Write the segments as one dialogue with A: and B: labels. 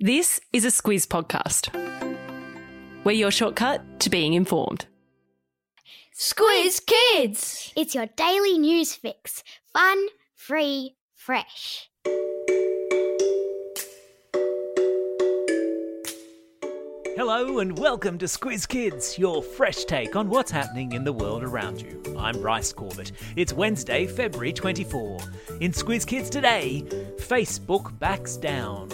A: This is a Squiz podcast. We're your shortcut to being informed.
B: Squiz Kids!
C: It's your daily news fix. Fun, free, fresh.
D: Hello and welcome to Squiz Kids, your fresh take on what's happening in the world around you. I'm Bryce Corbett. It's Wednesday, February 24. In Squiz Kids today, Facebook backs down.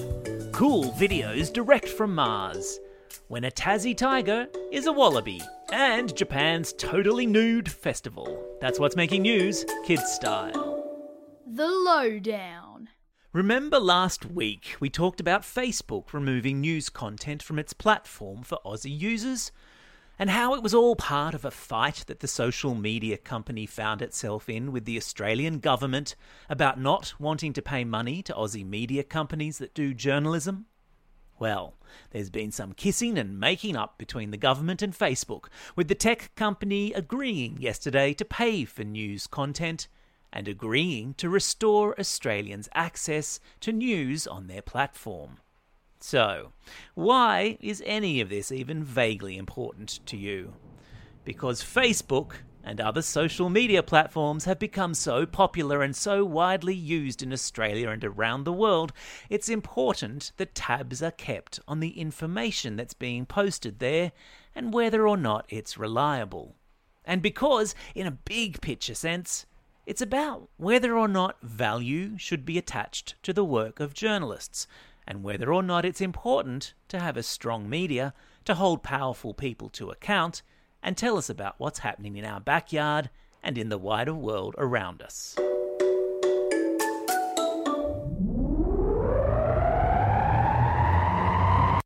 D: Cool videos direct from Mars. When a Tassie tiger is a wallaby. And Japan's totally nude festival. That's what's making news, kids style.
B: The Lowdown.
D: Remember last week we talked about Facebook removing news content from its platform for Aussie users? And how it was all part of a fight that the social media company found itself in with the Australian government about not wanting to pay money to Aussie media companies that do journalism? Well, there's been some kissing and making up between the government and Facebook, with the tech company agreeing yesterday to pay for news content and agreeing to restore Australians access to news on their platform. So, why is any of this even vaguely important to you? Because Facebook and other social media platforms have become so popular and so widely used in Australia and around the world, it's important that tabs are kept on the information that's being posted there and whether or not it's reliable. And because, in a big picture sense, it's about whether or not value should be attached to the work of journalists, and whether or not it's important to have a strong media to hold powerful people to account and tell us about what's happening in our backyard and in the wider world around us.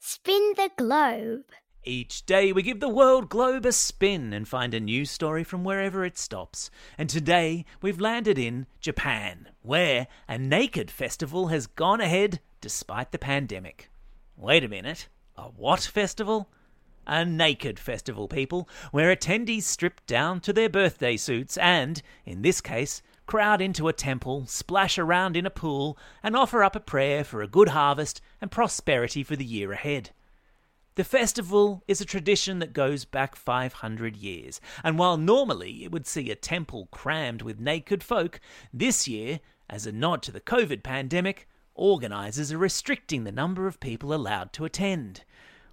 C: Spin the globe.
D: Each day we give the world globe a spin and find a new story from wherever it stops. And today we've landed in Japan, where a naked festival has gone ahead despite the pandemic. Wait a minute, a what festival? A naked festival, people, where attendees strip down to their birthday suits and, in this case, crowd into a temple, splash around in a pool, and offer up a prayer for a good harvest and prosperity for the year ahead. The festival is a tradition that goes back 500 years, and while normally it would see a temple crammed with naked folk, this year, as a nod to the COVID pandemic, organisers are restricting the number of people allowed to attend,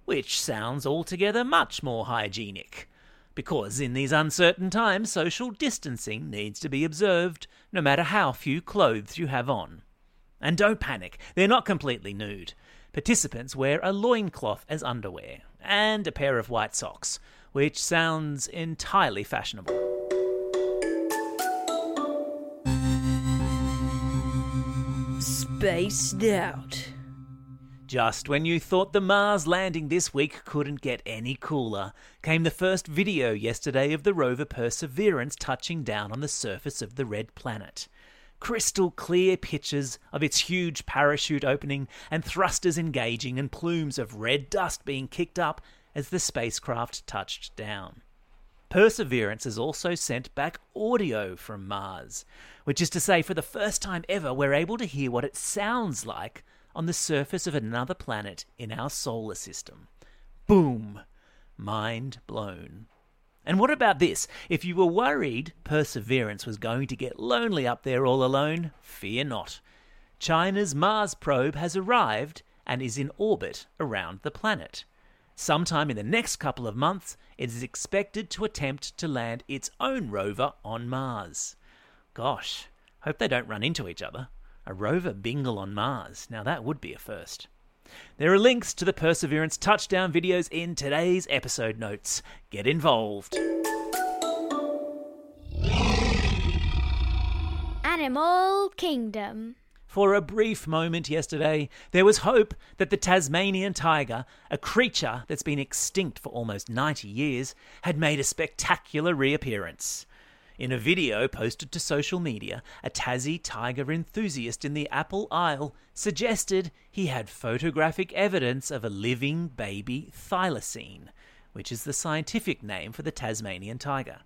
D: which sounds altogether much more hygienic. Because in these uncertain times, social distancing needs to be observed, no matter how few clothes you have on. And don't panic, they're not completely nude. Participants wear a loincloth as underwear and a pair of white socks, which sounds entirely fashionable.
B: Spaced out.
D: Just when you thought the Mars landing this week couldn't get any cooler, came the first video yesterday of the rover Perseverance touching down on the surface of the red planet. Crystal clear pictures of its huge parachute opening and thrusters engaging and plumes of red dust being kicked up as the spacecraft touched down. Perseverance has also sent back audio from Mars, which is to say, for the first time ever, we're able to hear what it sounds like on the surface of another planet in our solar system. Boom! Mind blown. And what about this? If you were worried Perseverance was going to get lonely up there all alone, fear not. China's Mars probe has arrived and is in orbit around the planet. Sometime in the next couple of months, it is expected to attempt to land its own rover on Mars. Gosh, hope they don't run into each other. A rover bingle on Mars. Now that would be a first. There are links to the Perseverance touchdown videos in today's episode notes. Get involved.
C: Animal Kingdom.
D: For a brief moment yesterday, there was hope that the Tasmanian tiger, a creature that's been extinct for almost 90 years, had made a spectacular reappearance. In a video posted to social media, a Tassie tiger enthusiast in the Apple Isle suggested he had photographic evidence of a living baby thylacine, which is the scientific name for the Tasmanian tiger.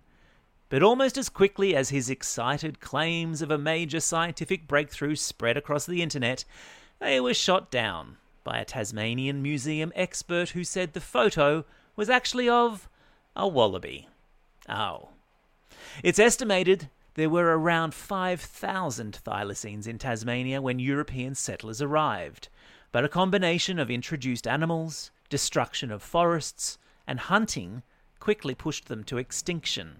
D: But almost as quickly as his excited claims of a major scientific breakthrough spread across the internet, they were shot down by a Tasmanian museum expert who said the photo was actually of a wallaby. Oh. It's estimated there were around 5,000 thylacines in Tasmania when European settlers arrived, but a combination of introduced animals, destruction of forests, and hunting quickly pushed them to extinction.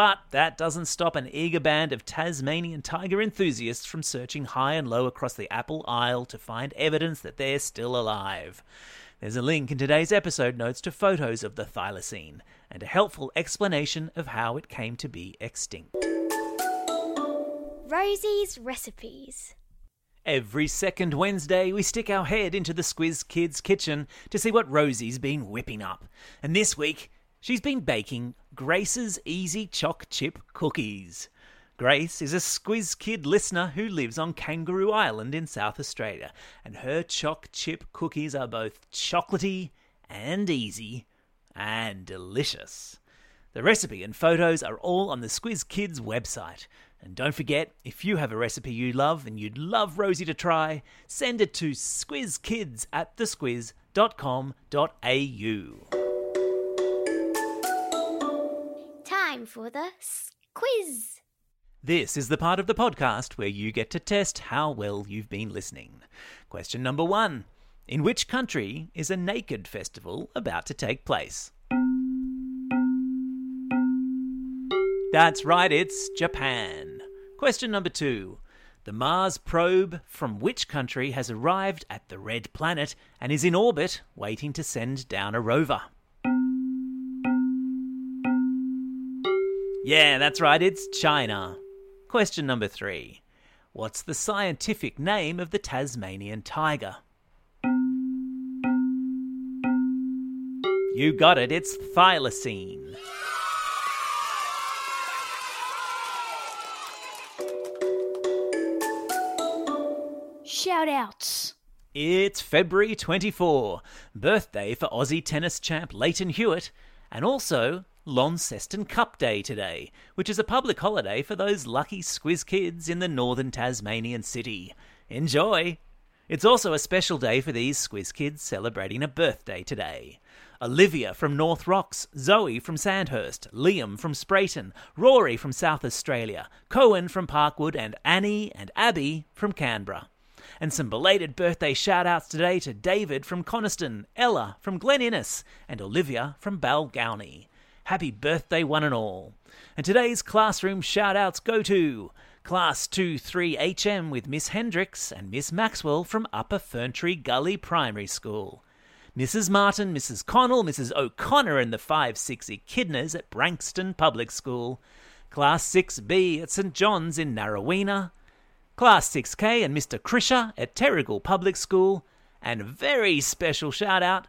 D: But that doesn't stop an eager band of Tasmanian tiger enthusiasts from searching high and low across the Apple Isle to find evidence that they're still alive. There's a link in today's episode notes to photos of the thylacine and a helpful explanation of how it came to be extinct.
C: Rosie's recipes.
D: Every second Wednesday, we stick our head into the Squiz Kids kitchen to see what Rosie's been whipping up. And this week, she's been baking Grace's Easy Choc Chip Cookies. Grace is a Squiz Kid listener who lives on Kangaroo Island in South Australia, and her choc chip cookies are both chocolatey and easy and delicious. The recipe and photos are all on the Squiz Kids website. And don't forget, if you have a recipe you love and you'd love Rosie to try, send it to squizkids at thesquiz.com.au.
C: Time for the quiz.
D: This is the part of the podcast where you get to test how well you've been listening. Question number one In which country is a naked festival about to take place? That's right, it's Japan. Question number two. The Mars probe from which country has arrived at the red planet and is in orbit waiting to send down a rover? Yeah, that's right, it's China. Question number three. What's the scientific name of the Tasmanian tiger? You got it, it's thylacine.
B: Shoutouts.
D: It's February 24, birthday for Aussie tennis champ Lleyton Hewitt, and also Launceston Cup Day today, which is a public holiday for those lucky squiz kids in the northern Tasmanian city. Enjoy! It's also a special day for these squiz kids celebrating a birthday today. Olivia from North Rocks, Zoe from Sandhurst, Liam from Spreyton, Rory from South Australia, Cohen from Parkwood, and Annie and Abby from Canberra. And some belated birthday shout outs today to David from Coniston, Ella from Glen Innes, and Olivia from Balgownie. Happy birthday, one and all. And today's classroom shout outs go to Class 2 3HM with Miss Hendricks and Miss Maxwell from Upper Ferntree Gully Primary School. Mrs. Martin, Mrs. Connell, Mrs. O'Connor, and the 5 6 Echidnas at Branxton Public School. Class 6B at St. John's in Narraweena. Class 6K and Mr. Krisher at Terrigal Public School, and very special shout out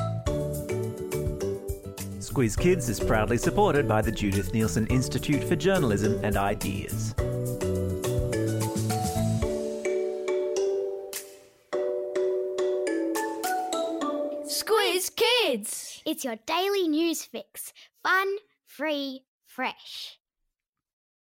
D: Squiz Kids is proudly supported by the Judith Neilson Institute for Journalism and Ideas.
B: Squiz Kids.
C: It's your daily news fix. Fun, free, fresh.